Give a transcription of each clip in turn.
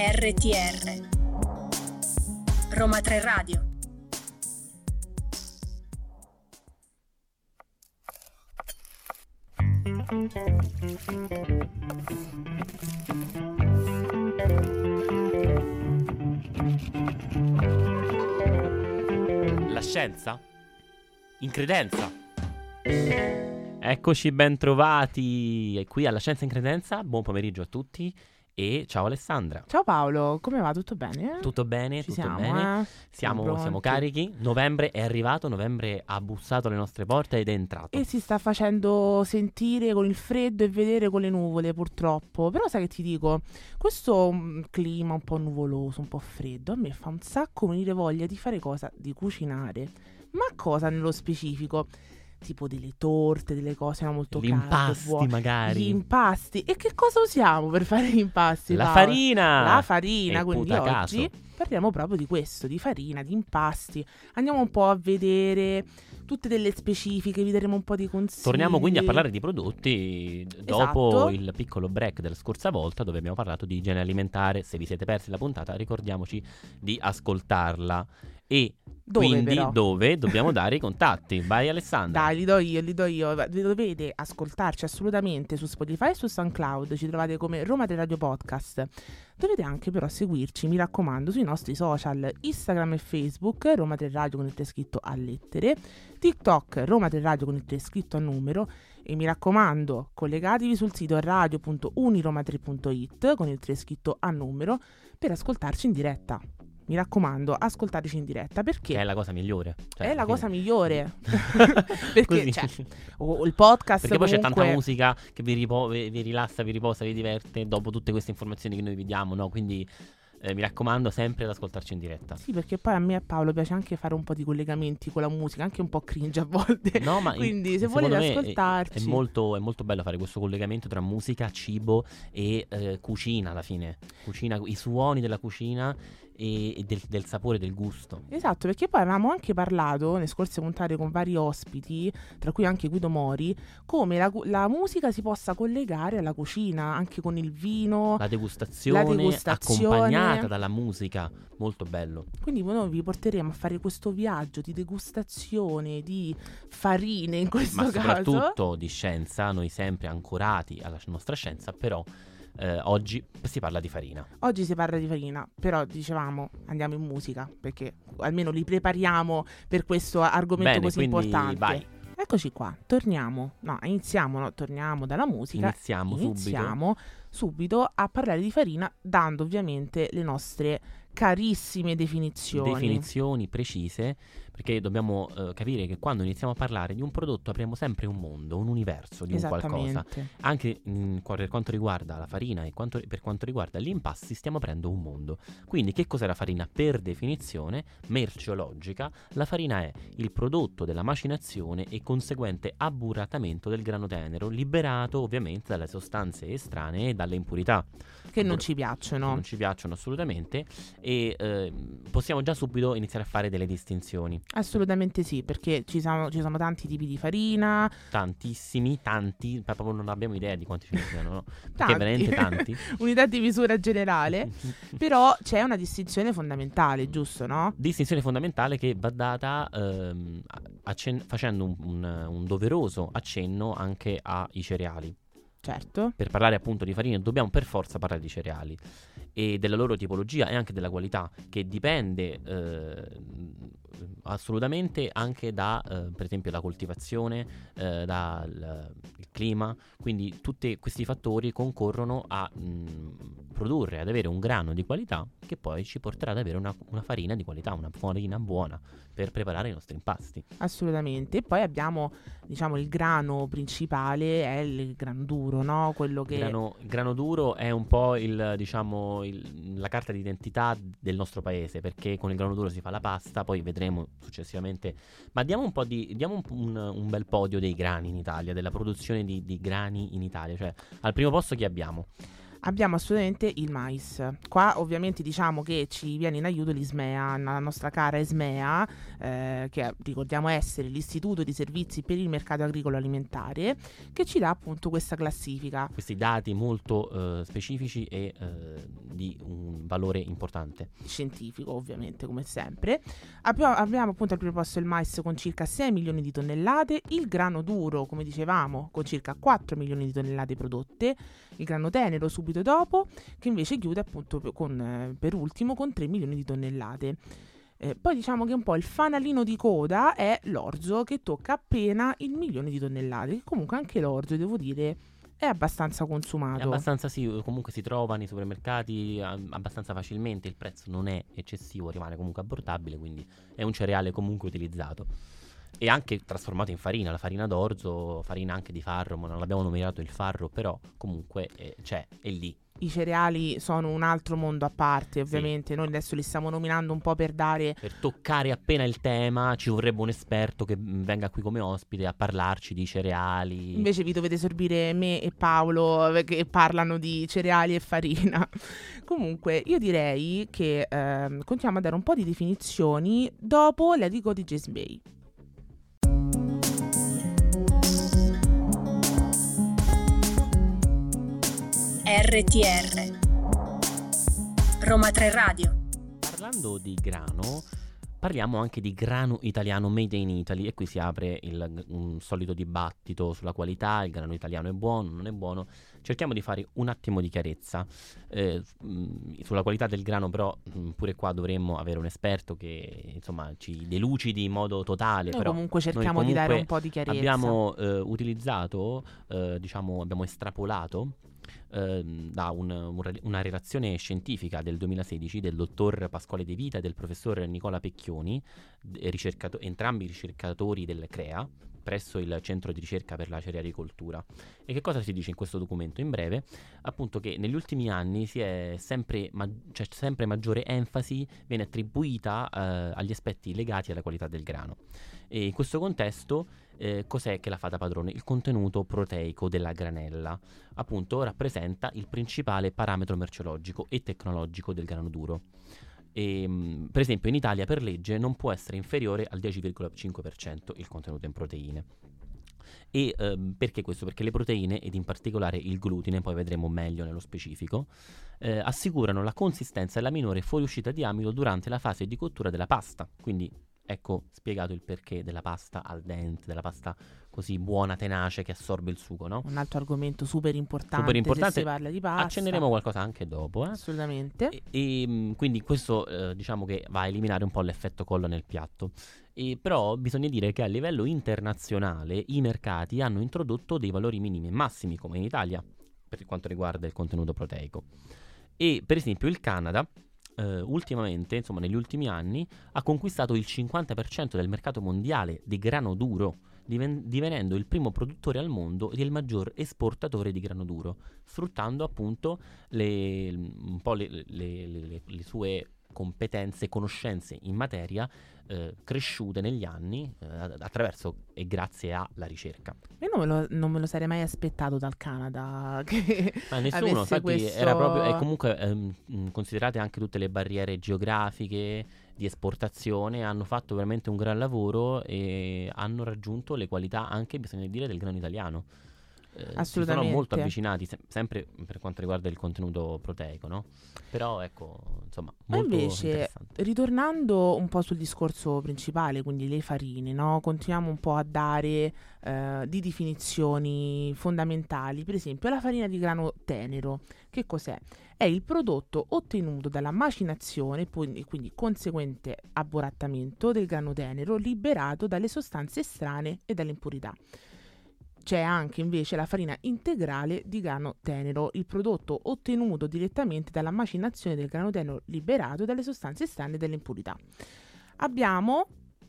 RTR Roma 3 Radio La scienza? In credenza? Eccoci ben trovati qui alla Scienza in Credenza. Buon pomeriggio a tutti e ciao Alessandra. Ciao Paolo, come va? Tutto bene? Tutto bene? Ci tutto siamo, bene? eh? Siamo, siamo carichi. Novembre è arrivato, novembre ha bussato alle nostre porte ed è entrato. E si sta facendo sentire con il freddo e vedere con le nuvole, purtroppo. Però sai che ti dico, questo mm, clima un po' nuvoloso, un po' freddo, a me fa un sacco venire voglia di fare cosa? Di cucinare. Ma cosa nello specifico? Tipo delle torte, delle cose no, molto Gli calde, impasti buone. magari. Gli impasti. E che cosa usiamo per fare gli impasti? La Paolo? farina! La farina, E quindi puta oggi caso. parliamo proprio di questo, di farina, di impasti. Andiamo un po' a vedere tutte delle specifiche, vi daremo un po' di consigli. Torniamo quindi a parlare di prodotti dopo Esatto. il piccolo break della scorsa volta dove abbiamo parlato di igiene alimentare. Se vi siete persi la puntata, ricordiamoci di ascoltarla. E Dove, quindi però? dove dobbiamo dare i contatti? Vai Alessandra. Dai, li do io, li do io. Vi Dovete ascoltarci assolutamente su Spotify e su SoundCloud. Ci trovate come Roma 3 Radio Podcast. Dovete anche però seguirci, mi raccomando, sui nostri social Instagram e Facebook, Roma 3 Radio con il 3 scritto a lettere, TikTok, Roma 3 Radio con il 3 scritto a numero e mi raccomando, collegatevi sul sito radio.uniroma3.it con il 3 scritto a numero per ascoltarci in diretta. Mi raccomando, ascoltateci in diretta perché Che è la cosa migliore. Cioè, è la cosa migliore. perché Così. cioè, o, il podcast Perché poi c'è tanta comunque- musica che vi, ripo- vi vi rilassa, vi riposa, vi diverte dopo tutte queste informazioni che noi vi diamo, no? Quindi eh, mi raccomando sempre ad ascoltarci in diretta. Sì, perché poi a me e a Paolo piace anche fare un po' di collegamenti con la musica, anche un po' cringe a volte. No, ma in- Quindi se secondo volete è- ascoltarci, È, molto, è molto bello fare questo collegamento tra musica, cibo e eh, cucina alla fine. Cucina, i suoni della cucina e, del, del sapore, del gusto. Esatto, perché poi avevamo anche parlato nelle scorse puntate con vari ospiti, tra cui anche Guido Mori, come la, la musica si possa collegare alla cucina, anche con il vino. La degustazione, La degustazione. accompagnata dalla musica, molto bello. Quindi noi vi porteremo a fare questo viaggio di degustazione di farine in questo Ma caso. soprattutto di scienza, noi sempre ancorati alla nostra scienza, però eh, oggi si parla di farina. Oggi si parla di farina, però dicevamo andiamo in musica perché almeno li prepariamo per questo argomento Bene, così importante. vai. Eccoci qua, torniamo, no, iniziamo, no, torniamo dalla musica. Iniziamo subito. Iniziamo subito a parlare di farina dando ovviamente le nostre carissime definizioni. definizioni precise perché dobbiamo eh, capire che quando iniziamo a parlare di un prodotto apriamo sempre un mondo, un universo di un qualcosa. Anche qua- per quanto riguarda la farina e quanto- per quanto riguarda gli impasti stiamo aprendo un mondo. Quindi che cos'è la farina? Per definizione merceologica, la farina è il prodotto della macinazione e conseguente abburratamento del grano tenero, liberato ovviamente dalle sostanze estranee e dalle impurità Che non ci piacciono. non ci piacciono assolutamente e eh, possiamo già subito iniziare a fare delle distinzioni. Assolutamente sì, perché ci sono, ci sono tanti tipi di farina, Tantissimi, tanti, ma proprio non abbiamo idea di quanti ce ne siano, no? Perché Tanti. veramente tanti. unità di misura generale, però c'è una distinzione fondamentale, giusto, no? Distinzione fondamentale che va data ehm, accen- facendo un, un- un doveroso accenno anche ai cereali. Certo. Per parlare appunto di farine dobbiamo per forza parlare di cereali e della loro tipologia e anche della qualità che dipende eh, assolutamente anche da eh, per esempio la coltivazione, eh, dal il clima, quindi tutti questi fattori concorrono a mh, produrre, ad avere un grano di qualità che poi ci porterà ad avere una, una farina di qualità, una farina buona per preparare i nostri impasti. Assolutamente. E poi abbiamo, diciamo, il grano principale è il grano duro, no? Quello che Il grano, grano duro è un po' il, diciamo, il- la carta d'identità del nostro paese, perché con il grano duro si fa la pasta, poi vedremo successivamente. Ma diamo un po' di. diamo un, un- un bel podio dei grani in Italia, della produzione di, di grani in Italia. Cioè, al primo posto chi abbiamo? Abbiamo assolutamente il mais. Qua ovviamente diciamo che ci viene in aiuto l'ISMEA, la nostra cara ESMEA, eh, che ricordiamo essere l'Istituto di Servizi per il Mercato Agricolo Alimentare, che ci dà appunto questa classifica. Questi dati molto eh, specifici e eh, di un valore importante. Scientifico ovviamente come sempre. Abbiamo, abbiamo appunto al primo posto il mais con circa 6 milioni di tonnellate, il grano duro come dicevamo con circa 4 milioni di tonnellate prodotte, il grano tenero subito dopo, che invece chiude appunto con, eh, per ultimo con 3 milioni di tonnellate. Eh, poi diciamo che un po' il fanalino di coda è l'orzo che tocca appena il milione di tonnellate, che comunque anche l'orzo devo dire è abbastanza consumato. È abbastanza sì, comunque si trova nei supermercati abbastanza facilmente, il prezzo non è eccessivo, rimane comunque abbordabile, quindi è un cereale comunque utilizzato e anche trasformato in farina, la farina d'orzo, farina anche di farro, ma non l'abbiamo nominato il farro, però comunque eh, c'è, è lì. I cereali sono un altro mondo a parte, ovviamente. Sì. Noi adesso li stiamo nominando un po' per dare. Per toccare appena il tema, ci vorrebbe un esperto che mm, venga qui come ospite a parlarci di cereali. Invece vi dovete sorbire me e Paolo che parlano di cereali e farina. Comunque, io direi che eh, continuiamo a dare un po' di definizioni dopo la dico di James Bay. RTR Roma 3 Radio Parlando di grano, parliamo anche di grano italiano made in Italy e qui si apre il, un solito dibattito sulla qualità, il grano italiano è buono, non è buono. Cerchiamo di fare un attimo di chiarezza. Eh, sulla qualità del grano però pure qua dovremmo avere un esperto che insomma ci delucidi in modo totale. Noi però comunque cerchiamo comunque di dare un po' di chiarezza. Abbiamo eh, utilizzato, eh, diciamo, abbiamo estrapolato ehm, da un, un, una relazione scientifica del 2016 del dottor Pasquale De Vita e del professor Nicola Pecchioni, ricercato- entrambi ricercatori del CREA, presso il centro di ricerca per la cerealicoltura. E che cosa si dice in questo documento? In breve, appunto che negli ultimi anni si è sempre, ma- cioè sempre maggiore enfasi viene attribuita eh, agli aspetti legati alla qualità del grano. E in questo contesto eh, cos'è che la fa da padrone? Il contenuto proteico della granella, appunto rappresenta il principale parametro merceologico e tecnologico del grano duro. E, ehm, per esempio in Italia per legge non può essere inferiore al 10,5% il contenuto in proteine. E ehm, perché questo? Perché le proteine, ed in particolare il glutine, poi vedremo meglio nello specifico, eh, assicurano la consistenza e la minore fuoriuscita di amido durante la fase di cottura della pasta. Quindi ecco spiegato il perché della pasta al dente, della pasta così buona, tenace, che assorbe il sugo, no? Un altro argomento super importante, super importante. se si parla di pasta. Accenneremo qualcosa anche dopo, eh? Assolutamente. E, e mm, quindi questo eh, diciamo che va a eliminare un po' l'effetto collo nel piatto. E però bisogna dire che a livello internazionale i mercati hanno introdotto dei valori minimi e massimi, come in Italia, per quanto riguarda il contenuto proteico. E per esempio il Canada eh, ultimamente, insomma negli ultimi anni, ha conquistato il 50% del mercato mondiale di grano duro, diven- divenendo il primo produttore al mondo e il maggior esportatore di grano duro, sfruttando appunto le, un po' le, le, le sue competenze e conoscenze in materia eh, cresciute negli anni eh, attraverso e grazie alla ricerca. Io non me, lo, non me lo sarei mai aspettato dal Canada. Ma nessuno, infatti questo... era proprio, e comunque ehm, considerate anche tutte le barriere geografiche di esportazione, hanno fatto veramente un gran lavoro e hanno raggiunto le qualità anche, bisogna dire, del grano italiano eh, si sono molto avvicinati, se- sempre per quanto riguarda il contenuto proteico, no? Però ecco, insomma, molto Ma invece, ritornando un po' sul discorso principale, quindi le farine, no? Continuiamo un po' a dare eh, di definizioni fondamentali. Per esempio, la farina di grano tenero, che cos'è? È il prodotto ottenuto dalla macinazione e quindi conseguente abborattamento del grano tenero liberato dalle sostanze strane e dalle impurità. C'è anche invece la farina integrale di grano tenero, il prodotto ottenuto direttamente dalla macinazione del grano tenero liberato dalle sostanze esterne e dalle impurità. Abbiamo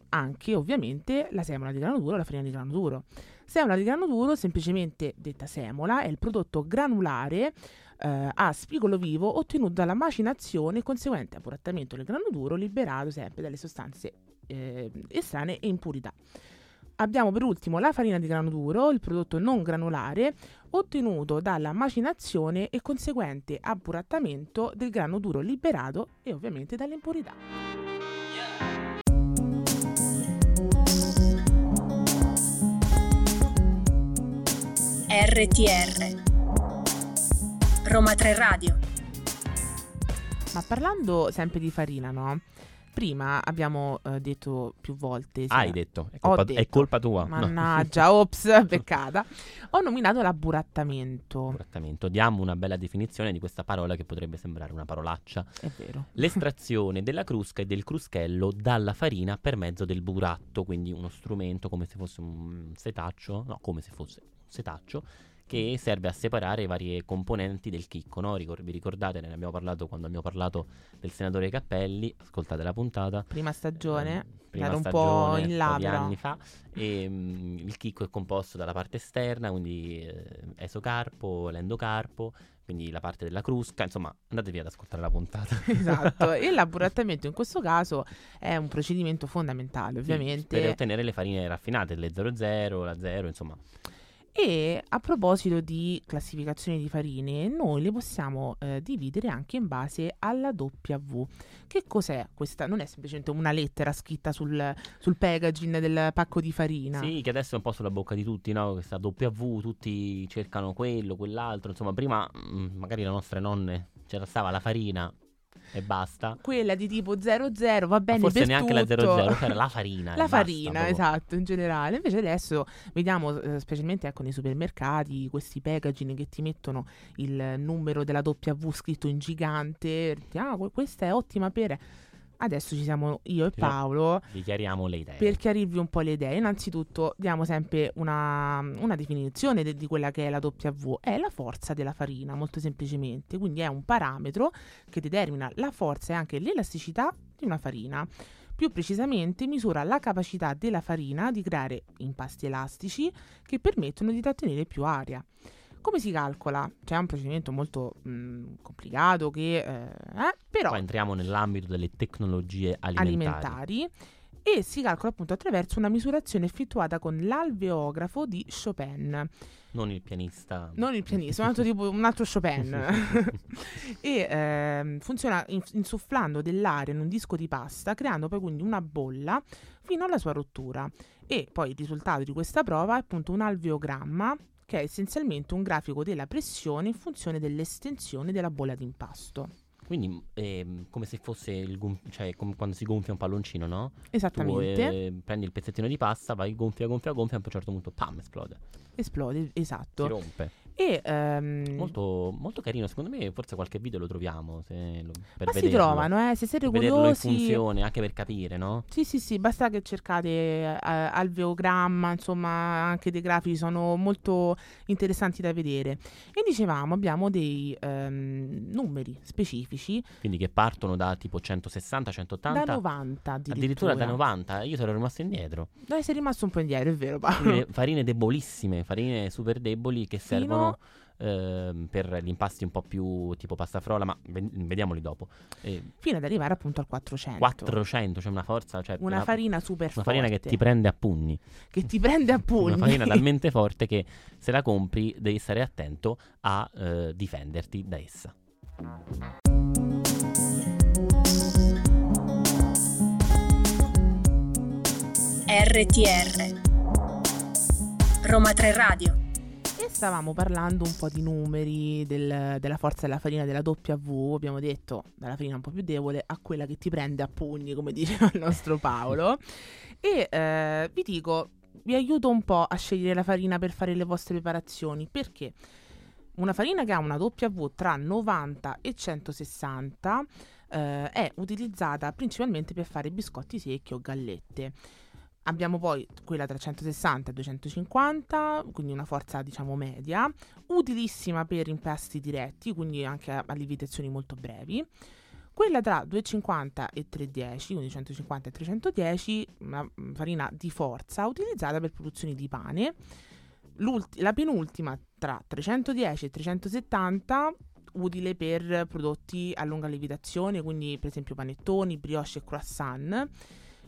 anche ovviamente la semola di grano duro, la farina di grano duro. Semola di grano duro, semplicemente detta semola, è il prodotto granulare eh, a spigolo vivo ottenuto dalla macinazione conseguente appurattamento del grano duro liberato sempre dalle sostanze eh, estranee e impurità. Abbiamo per ultimo la farina di grano duro, il prodotto non granulare, ottenuto dalla macinazione e conseguente abburattamento del grano duro liberato e ovviamente dalle impurità. RTR Roma 3 Radio Ma parlando sempre di farina, no? Prima abbiamo eh, detto più volte. sì, Hai detto, è colpa, detto. è colpa tua. No. Mannaggia, ops, peccata. Ho nominato l'abburattamento. Trattamento. Diamo una bella definizione di questa parola che potrebbe sembrare una parolaccia. È vero. L'estrazione della crusca e del cruschello dalla farina per mezzo del buratto, quindi uno strumento come se fosse un setaccio, no, come se fosse un setaccio che serve a separare i vari componenti del chicco, no? Ricor- vi ricordate, ne abbiamo parlato quando abbiamo parlato del senatore Cappelli, ascoltate la puntata. Prima stagione. Ehm, prima era un po' in là, anni fa e mm, il chicco è composto dalla parte esterna quindi eh, esocarpo, l'endocarpo quindi la parte della crusca insomma andatevi ad ascoltare la puntata Esatto, e l'abburattamento in questo caso è un procedimento fondamentale, Sì, ovviamente. per ottenere le farine raffinate le 00, la 0 insomma E a proposito di classificazione di farine, noi le possiamo eh, dividere anche in base alla W. Che cos'è questa? Non è semplicemente una lettera scritta sul, sul packaging del pacco di farina. sì che adesso è un po' sulla bocca di tutti no? questa W tutti cercano quello quell'altro insomma prima mm, magari le nostre nonne c'era stava la farina e basta Quella di tipo 00 va bene forse per neanche la tutto. 00 c'era la farina La basta, farina, proprio. esatto, in generale. Invece adesso vediamo, eh, specialmente ecco, nei supermercati, questi packaging che ti mettono il numero della W scritto in gigante. Ah, que- questa è ottima per... Adesso ci siamo io e Paolo Dichiariamo le idee. per chiarirvi un po' le idee. Innanzitutto diamo sempre una, una definizione de- di quella che è la W. È la forza della farina, molto semplicemente. Quindi è un parametro che determina la forza e anche l'elasticità di una farina. Più precisamente misura la capacità della farina di creare impasti elastici che permettono di trattenere più aria. Come si calcola? C'è un procedimento molto mh, complicato che eh, eh, però Qua entriamo nell'ambito delle tecnologie alimentari. alimentari e si calcola appunto attraverso una misurazione effettuata con l'alveografo di Chopin, Non il pianista. non il pianista, un altro, tipo, un altro Chopin. e ehm, funziona in- insufflando dell'aria in un disco di pasta, creando poi quindi una bolla fino alla sua rottura. E poi il risultato di questa prova è appunto un alveogramma che è essenzialmente un grafico della pressione in funzione dell'estensione della bolla d'impasto. Quindi ehm, come se fosse il gon- cioè come quando si gonfia un palloncino, no? Tu Esattamente, eh, prendi il pezzettino di pasta, vai gonfia, gonfia, gonfia, a un certo punto pam, esplode. esplode, Si esatto. rompe. E ehm, Molto, molto carino, secondo me forse qualche video lo troviamo se lo- per Ma si vederlo. trovano, eh, se siete per vederlo in curiosi. funzione, anche per capire, no? Sì, sì, sì, basta che cercate eh, alveogramma, insomma, anche dei grafici sono molto interessanti da vedere. E dicevamo, abbiamo dei ehm, numeri specifici Quindi che partono da tipo 160, 180, da 90 addirittura. addirittura da 90. Io ero rimasto indietro. Dai, sei rimasto un po' indietro, è vero Paolo. Farine, farine debolissime, farine super deboli che Fino- servono ehm, per gli impasti un po' più tipo pasta frolla, ma ve- vediamoli dopo. Eh, Fino ad arrivare appunto al 400. 400, cioè una forza, cioè Una farina super una farina che forte, ti prende a pugni. che ti prende a pugni. Una farina talmente forte che se la compri devi stare attento a eh, difenderti da essa. RTR Roma 3 Radio E stavamo parlando un po' di numeri del- della forza della farina della W, abbiamo detto dalla farina un po' più debole a quella che ti prende a pugni, come diceva il nostro Paolo. E eh, vi dico, vi aiuto un po' a scegliere la farina per fare le vostre preparazioni, perché una farina che ha una W tra 90 e 160 eh, è utilizzata principalmente per fare biscotti secchi o gallette. Abbiamo poi quella tra 160 e 250, quindi una forza diciamo media, utilissima per impasti diretti, quindi anche a, a lievitazioni molto brevi. Quella tra 250 e 310, quindi 150 e 310, una farina di forza utilizzata per produzioni di pane. L'ulti- la penultima tra 310 e 370 utile per prodotti a lunga lievitazione, quindi per esempio panettoni, brioche e croissant.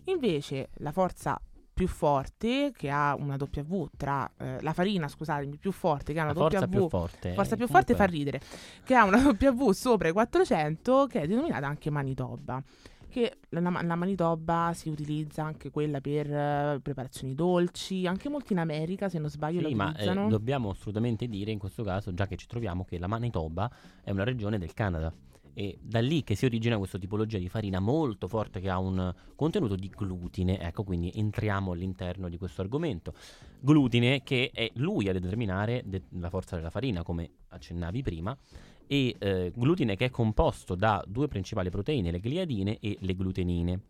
Invece la forza più forte che ha una W tra eh, la farina, scusatemi, più forte che ha una La forza W più forte. forza eh, più forte fa ridere, che ha una W sopra i 400 che è denominata anche Manitoba. Che la, la Manitoba si utilizza anche quella per eh, preparazioni dolci, anche molti in America, se non sbaglio, Sì, la ma eh, utilizzano. dobbiamo assolutamente dire in questo caso, già che ci troviamo, che la Manitoba è una regione del Canada. E da lì che si origina questa tipologia di farina molto forte che ha un contenuto di glutine. Ecco, quindi entriamo all'interno di questo argomento. Glutine che è lui a determinare de- la forza della farina, come accennavi prima. E eh, glutine che è composto da due principali proteine, le gliadine e le glutenine.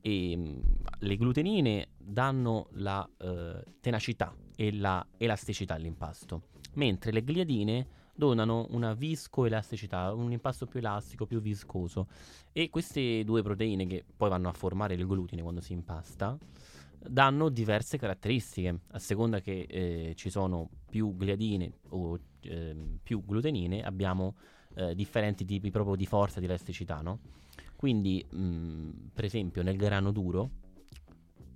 E, mh, le glutenine danno la eh, tenacità e la elasticità all'impasto, mentre le gliadine donano una viscoelasticità, un impasto più elastico, più viscoso. E queste due proteine che poi vanno a formare il glutine quando si impasta danno diverse caratteristiche a seconda che eh, ci sono più gliadine o ehm, più glutenine abbiamo eh, differenti tipi proprio di forza di elasticità no? quindi mh, per esempio nel grano duro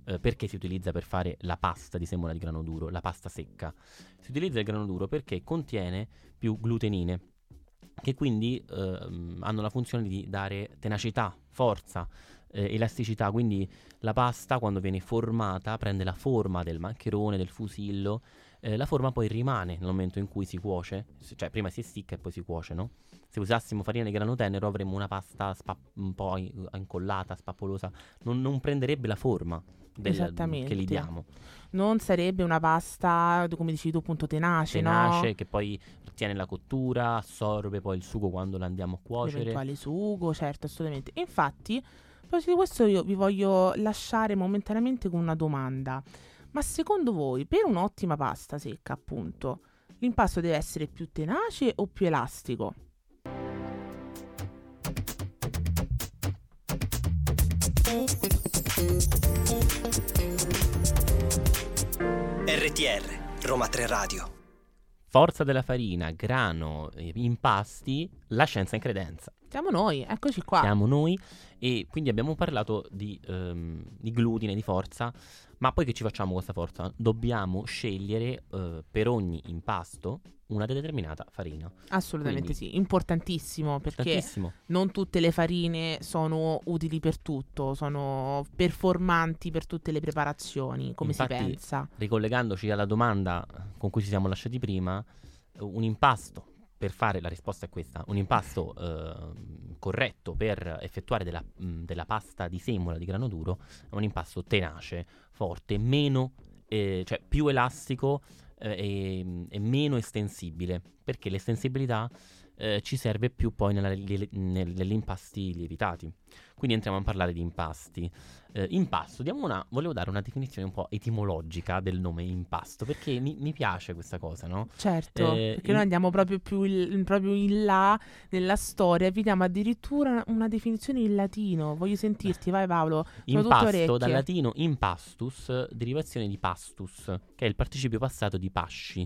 eh, perché si utilizza per fare la pasta di semola di grano duro la pasta secca si utilizza il grano duro perché contiene più glutenine che quindi ehm, hanno la funzione di dare tenacità, forza, eh, elasticità, quindi la pasta quando viene formata prende la forma del maccherone, del fusillo, eh, la forma poi rimane nel momento in cui si cuoce, cioè prima si essicca e poi si cuoce, no? Se usassimo farina di grano tenero avremmo una pasta spa- un po' incollata, spappolosa, non, non prenderebbe la forma del- che gli diamo. Non sarebbe una pasta, come dici tu, appunto tenace, Tenace, no? che poi tiene la cottura, assorbe poi il sugo quando la andiamo a cuocere. L'eventuale sugo, certo, assolutamente. Infatti, a proposito di questo, io vi voglio lasciare momentaneamente con una domanda. Ma secondo voi, per un'ottima pasta secca, appunto, l'impasto deve essere più tenace o più elastico? RTR, Roma 3 Radio. Forza della farina, grano, eh, impasti, la scienza in credenza. Siamo noi, eccoci qua. Siamo noi e quindi abbiamo parlato di, ehm, di glutine, di forza, ma poi che ci facciamo con questa forza? Dobbiamo scegliere eh, per ogni impasto una determinata farina. Assolutamente Quindi- sì, importantissimo perché Tantissimo. non tutte le farine sono utili per tutto, sono performanti per tutte le preparazioni, come Infatti- si pensa. Ricollegandoci alla domanda con cui ci siamo lasciati prima, un impasto per fare, la risposta è questa, un impasto ehm, corretto per effettuare della, mh, della pasta di semola di grano duro è un impasto tenace, forte, meno, eh, cioè più elastico eh, e, e meno estensibile, perché l'estensibilità eh, ci serve più poi nella- nel- negli impasti lievitati. Quindi entriamo a parlare di impasti. Eh, impasto, diamo una, volevo dare una definizione un po' etimologica del nome impasto, perché mi, mi piace questa cosa, no? Certo, Eh, perché in- noi andiamo proprio più il- proprio in là nella storia, vediamo addirittura una, una definizione in latino. Voglio sentirti, vai Paolo. Sono Impasto, dal latino impastus, derivazione di pastus, che è il participio passato di pasci,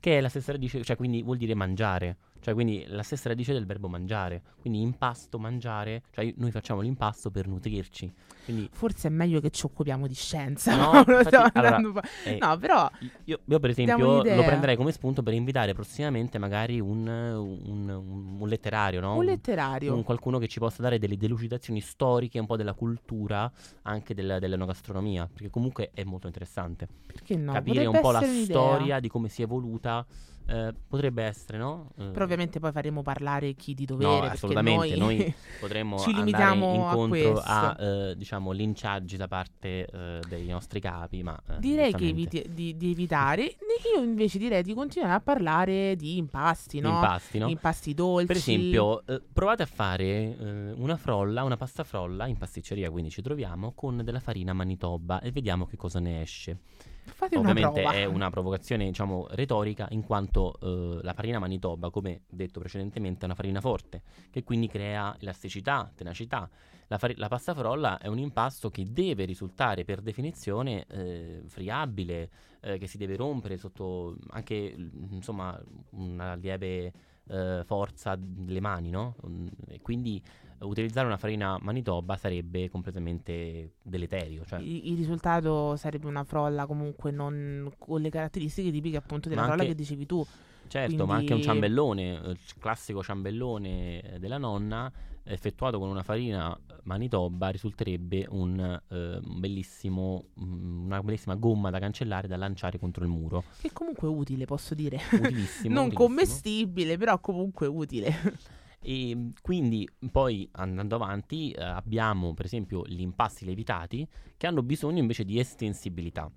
che è la stessa radice, cioè quindi vuol dire mangiare, cioè quindi la stessa radice del verbo mangiare, quindi impasto, mangiare, cioè noi facciamo l'impasto per nutrirci, quindi Forse è meglio che ci occupiamo di scienza. No, infatti, allora, eh, No, però Io, io, per esempio lo prenderei come spunto per invitare prossimamente magari un, un- un- un letterario, no? un letterario. Un- qualcuno che ci possa dare delle delucidazioni storiche, un po' della cultura, anche della, dell'enogastronomia, perché comunque è molto interessante. Perché no? Capire un Potrebbe po' la storia di come si è evoluta, eh, potrebbe essere, no? Eh, Però ovviamente poi faremo parlare chi di dovere. No, assolutamente, noi, noi potremmo ci limitiamo a incontro questo. a, eh, diciamo, linciaggi da parte eh, dei nostri capi, ma... eh, Direi che eviti- di, di evitare. Io invece direi di continuare a parlare di impasti, no? impasti, no? Impasti dolci. Per esempio, eh, provate a fare eh, una frolla, una pasta frolla in pasticceria, quindi ci troviamo con della farina Manitoba e vediamo che cosa ne esce. fate una Ovviamente prova. è una provocazione, diciamo, retorica, in quanto eh, la farina Manitoba, come detto precedentemente, è una farina forte, che quindi crea elasticità, tenacità. La, fari- la pasta frolla è un impasto che deve risultare per definizione eh, friabile, eh, che si deve rompere sotto anche, mm, insomma, una lieve eh, forza delle mani, no? Mm, E quindi utilizzare una farina Manitoba sarebbe completamente deleterio. Cioè, Il, il risultato sarebbe una frolla comunque non con le caratteristiche tipiche appunto della Ma frolla anche- che dicevi tu. certo, ma anche un quindi- ciambellone, eh, il classico ciambellone eh, della nonna, effettuato con una farina Manitoba, risulterebbe un, eh, bellissimo, mm, una bellissima gomma da cancellare da lanciare contro il muro. Che comunque è utile, posso dire. Utilissimo. non utilissimo. commestibile, però comunque utile. E mh, quindi poi andando avanti eh, abbiamo per esempio gli impasti lievitati che hanno bisogno invece di estensibilità.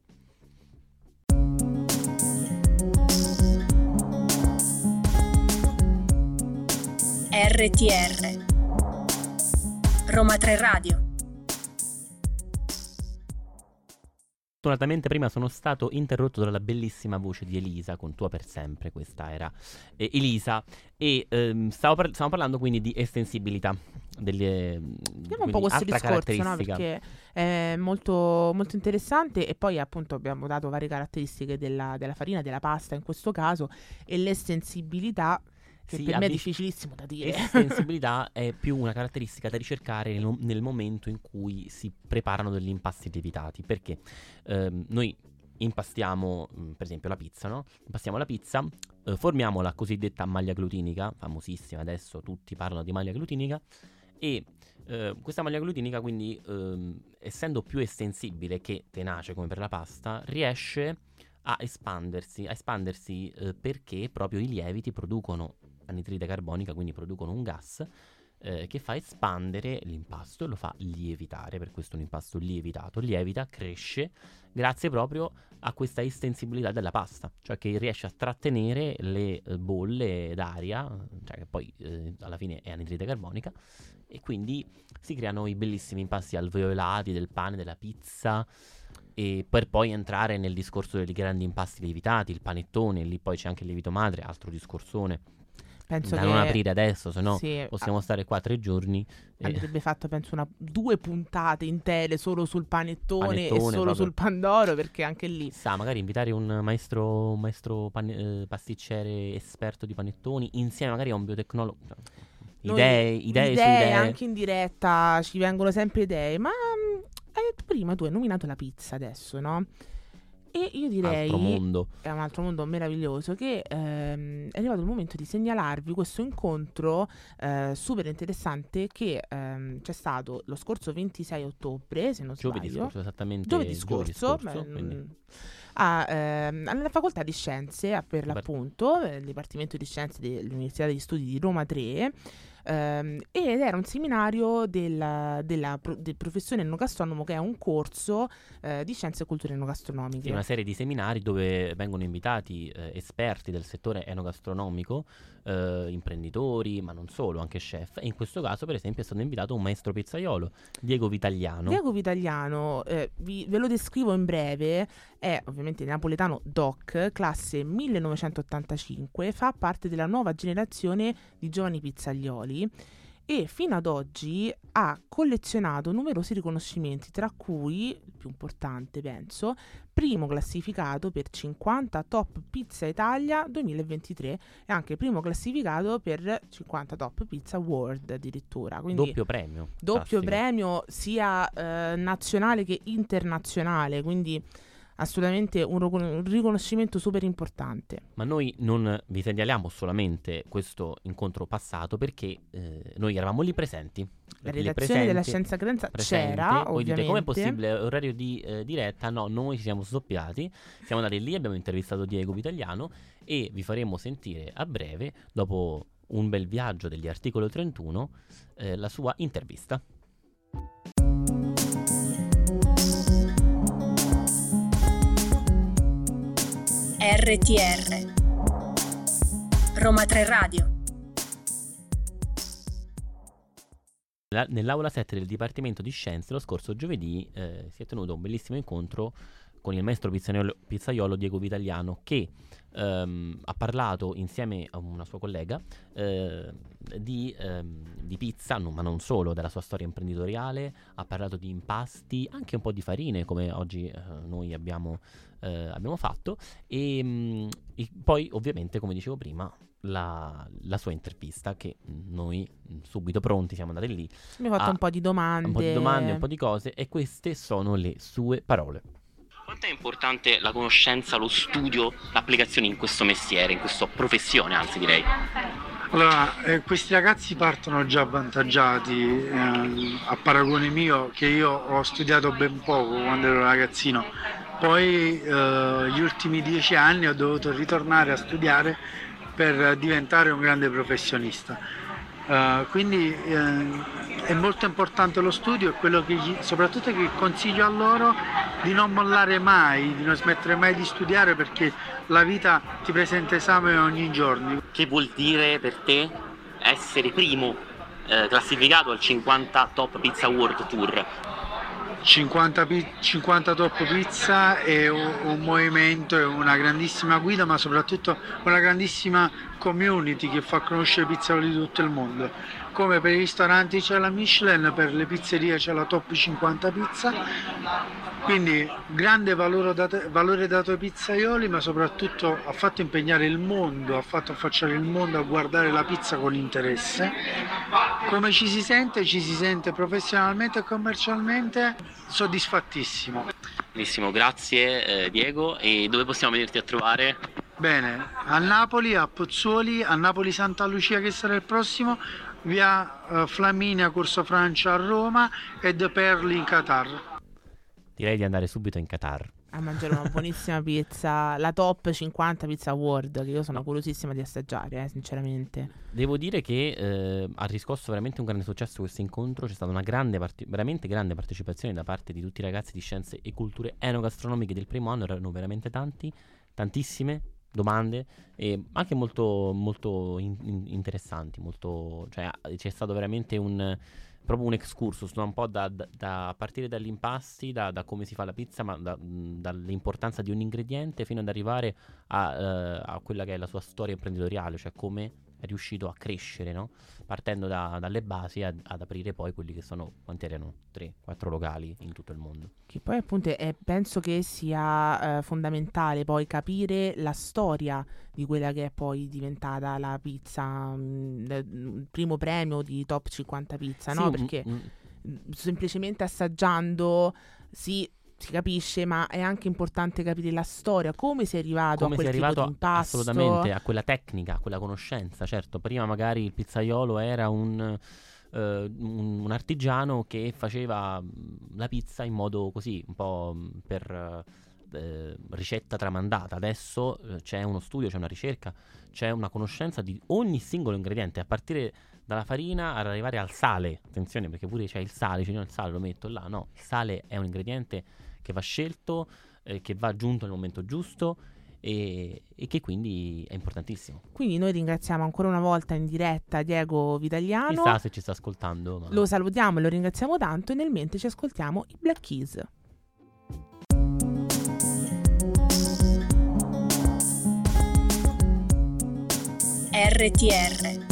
RTR Roma 3 Radio Fortunatamente prima sono stato interrotto dalla bellissima voce di Elisa, con tua per sempre, questa era eh, Elisa, e ehm, stavo par- stiamo parlando quindi di estensibilità. Delle, Vediamo un po' questo discorso, no? Perché è molto, molto interessante e poi appunto abbiamo dato varie caratteristiche della, della farina, della pasta in questo caso e l'estensibilità che Sì, per me è difficilissimo da dire. Estensibilità è più una caratteristica da ricercare nel, nel momento in cui si preparano degli impasti lievitati, perché ehm, noi impastiamo, mh, per esempio, la pizza, no? Impastiamo la pizza, eh, formiamo la cosiddetta maglia glutinica, famosissima adesso, tutti parlano di maglia glutinica, e eh, questa maglia glutinica quindi, ehm, essendo più estensibile che tenace come per la pasta, riesce a espandersi, a espandersi eh, perché proprio i lieviti producono anidride carbonica, quindi producono un gas eh, che fa espandere l'impasto e lo fa lievitare, per questo un impasto lievitato lievita, cresce grazie proprio a questa estensibilità della pasta, cioè che riesce a trattenere le eh, bolle d'aria, cioè che poi eh, alla fine è anidride carbonica, e quindi si creano i bellissimi impasti alveolati del pane, della pizza, e per poi entrare nel discorso dei grandi impasti lievitati, il panettone, lì poi c'è anche il lievito madre, altro discorsone Penso da che non aprire adesso, se no sì, possiamo stare qua tre giorni. e- Andrebbe fatto, penso, una, due puntate intere solo sul panettone, e Panettone, solo proprio. sul pandoro, perché anche lì Chissà, magari invitare un maestro, un maestro pane- eh, pasticcere esperto di panettoni insieme magari a un biotecnologo. Cioè, Noi- Idee, idee, idee. anche in diretta ci vengono sempre idee. Ma detto prima tu hai nominato la pizza adesso, no? E io direi è un altro mondo meraviglioso che ehm, è arrivato il momento di segnalarvi questo incontro eh, super interessante che ehm, c'è stato lo scorso 26 ottobre, se non Giovedì sbaglio. scorso, esattamente. Giovedì scorso, scorso, beh, mm, a, ehm, alla facoltà di scienze, per l'appunto, il Dipartimento di Scienze dell'Università degli Studi di Roma 3, ehm, ed era un seminario della, della del professore enogastronomo che è un corso eh, di scienze e culture enogastronomiche. Sì, una serie di seminari dove vengono invitati eh, esperti del settore enogastronomico, eh, imprenditori, ma non solo, anche chef. E in questo caso, per esempio, è stato invitato un maestro pizzaiolo, Diego Vitagliano. Diego Vitagliano, eh, vi- ve lo descrivo in breve, è ovviamente napoletano doc, classe 1985, fa parte della nuova generazione di giovani pizzaioli e fino ad oggi ha collezionato numerosi riconoscimenti, tra cui, il più importante penso, primo classificato per 50 Top Pizza Italia 2023 e anche primo classificato per 50 Top Pizza World addirittura. Quindi Doppio premio. doppio Classico. premio sia eh, nazionale che internazionale, quindi assolutamente un, ricon- un riconoscimento super importante. Ma noi non vi segnaliamo solamente questo incontro passato perché eh, noi eravamo lì presenti. La redazione della presenti, Scienza Credenza c'era, Voi ovviamente. dite com'è possibile orario di eh, diretta? No, noi ci siamo sdoppiati, siamo andati lì, abbiamo intervistato Diego Vitagliano e vi faremo sentire a breve, dopo un bel viaggio degli articoli 31, eh, la sua intervista. RTR Roma 3 Radio. La- Nell'aula 7 del Dipartimento di Scienze lo scorso giovedì eh, si è tenuto un bellissimo incontro con il maestro pizzaiolo, pizzaiolo Diego Vitaliano che ehm, ha parlato insieme a una sua collega eh, di, ehm, di pizza, ma non solo, della sua storia imprenditoriale, ha parlato di impasti, anche un po' di farine come oggi eh, noi abbiamo, eh, abbiamo fatto e, mh, e poi ovviamente come dicevo prima la, la, sua intervista che noi subito pronti siamo andati lì. Mi ha fatto un po' di domande. Un po' di domande, un po' di cose e queste sono le sue parole. Quanto è importante la conoscenza, lo studio, l'applicazione in questo mestiere, in questa professione anzi direi? Allora, eh, questi ragazzi partono già avvantaggiati eh, a paragone mio che io ho studiato ben poco quando ero ragazzino, poi eh, gli ultimi dieci anni ho dovuto ritornare a studiare per diventare un grande professionista. Uh, quindi uh, è molto importante lo studio e soprattutto che consiglio a loro di non mollare mai, di non smettere mai di studiare perché la vita ti presenta esame ogni giorno. Che vuol dire per te essere primo eh, classificato al 50 Top Pizza World Tour? 50, 50 Top Pizza è un, un movimento, è una grandissima guida, ma soprattutto una grandissima community che fa conoscere pizzaioli di tutto il mondo. Come per i ristoranti c'è la Michelin, per le pizzerie c'è la Top 50 Pizza. Quindi grande valore dato, valore dato ai pizzaioli, ma soprattutto ha fatto impegnare il mondo, ha fatto affacciare il mondo a guardare la pizza con interesse. Come ci si sente? Ci si sente professionalmente e commercialmente soddisfattissimo. Benissimo, grazie eh, Diego. E dove possiamo venirti a trovare? Bene, a Napoli, a Pozzuoli, a Napoli Santa Lucia che sarà il prossimo, via uh, Flaminia Corso Francia a Roma e De Perli in Qatar. Direi di andare subito in Qatar. A mangiare una buonissima pizza, la top 50 Pizza World, che io sono curiosissima di assaggiare, eh, sinceramente. Devo dire che eh, ha riscosso veramente un grande successo questo incontro, c'è stata una grande, parte- veramente grande partecipazione da parte di tutti i ragazzi di scienze e culture enogastronomiche del primo anno, erano veramente tanti, tantissime, domande e anche molto, molto in, in, interessanti, molto, cioè, c'è stato veramente un, proprio un excursus, no? un po' da, da, da partire dagli impasti, da, da, come si fa la pizza, ma dall'importanza di un ingrediente fino ad arrivare a, uh, a, quella che è la sua storia imprenditoriale, cioè come è riuscito a crescere, no? partendo dalle basi ad, ad, aprire poi quelli che sono, quanti erano? 3-4 locali in tutto il mondo. Che poi appunto è, penso che sia eh, fondamentale poi capire la storia di quella che è poi diventata la pizza, il primo premio di Top 50 Pizza, sì, no? Perché m- m- semplicemente assaggiando si si capisce, ma è anche importante capire la storia, come sei arrivato come a quel sei arrivato tipo impasto. Assolutamente, a quella tecnica, a quella conoscenza. Certo, prima magari il pizzaiolo era un, uh, un, un artigiano che faceva la pizza in modo così, un po' per... Uh, ricetta tramandata. Adesso eh, c'è uno studio, c'è una ricerca, c'è una conoscenza di ogni singolo ingrediente, a partire dalla farina ad arrivare al sale. Attenzione, perché pure c'è il sale, cioè il sale lo metto là. No, il sale è un ingrediente che va scelto, eh, che va aggiunto nel momento giusto e, e, che quindi è importantissimo. Quindi noi ringraziamo ancora una volta in diretta Diego Vitagliano. Chissà se ci sta ascoltando. Ma... Lo salutiamo e lo ringraziamo tanto e nel mente ci ascoltiamo i Black Keys. RTR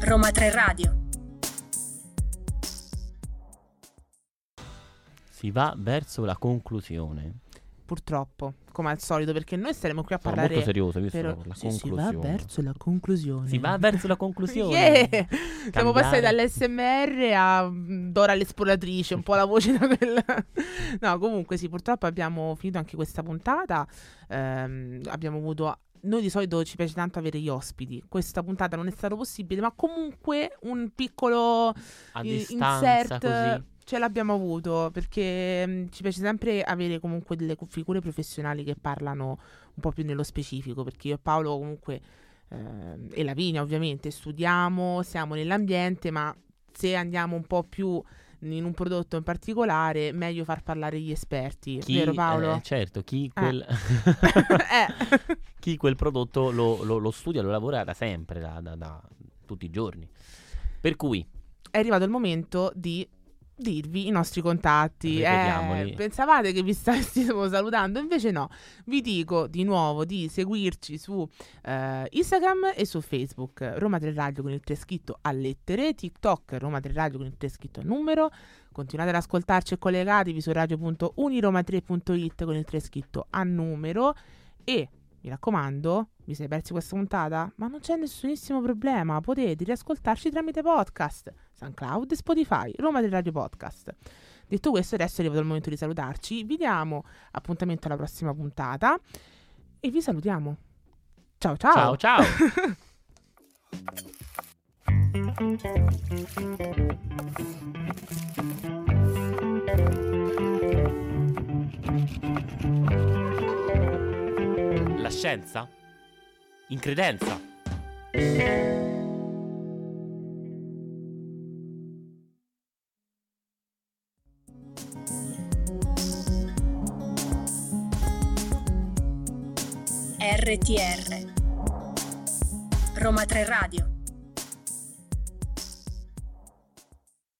Roma 3 Radio si va verso la conclusione. Purtroppo, come al solito, perché noi staremo qui a Sono parlare. molto serioso, visto però, la sì, conclusione. si va verso la conclusione. Si va verso la conclusione. yeah! Siamo passati dall'SMR a mm, Dora l'esploratrice, un po' la voce da quella. no, comunque sì, purtroppo abbiamo finito anche questa puntata. Ehm, abbiamo avuto noi di solito ci piace tanto avere gli ospiti. Questa puntata non è stato possibile, ma comunque un piccolo a distanza insert così. ce l'abbiamo avuto perché mh, ci piace sempre avere comunque delle figure professionali che parlano un po' più nello specifico. Perché io e Paolo comunque ehm, e Lavinia ovviamente studiamo, siamo nell'ambiente, ma se andiamo un po' più in un prodotto in particolare, meglio far parlare gli esperti, Chi, vero Paolo? eh, certo, chi quel, Eh. chi quel prodotto lo, lo- lo studia, lo lavora da sempre, da, da- da tutti i giorni. Per cui È arrivato il momento di dirvi i nostri contatti. Eh, pensavate che vi stessimo salutando, invece no. Vi dico di nuovo di seguirci su eh, Instagram e su Facebook. Roma 3 Radio con il 3 scritto a lettere, TikTok Roma 3 Radio con il 3 scritto a numero. Continuate ad ascoltarci e collegatevi su radio.uniroma3.it con il 3 scritto a numero e mi raccomando, vi siete persi questa puntata? Ma non c'è nessunissimo problema, potete riascoltarci tramite podcast, SoundCloud e Spotify, Roma del Radio Podcast. Detto questo, adesso è arrivato il momento di salutarci. Vi diamo appuntamento alla prossima puntata e vi salutiamo. Ciao ciao. Ciao ciao. La scienza? In credenza? RTR Roma 3 Radio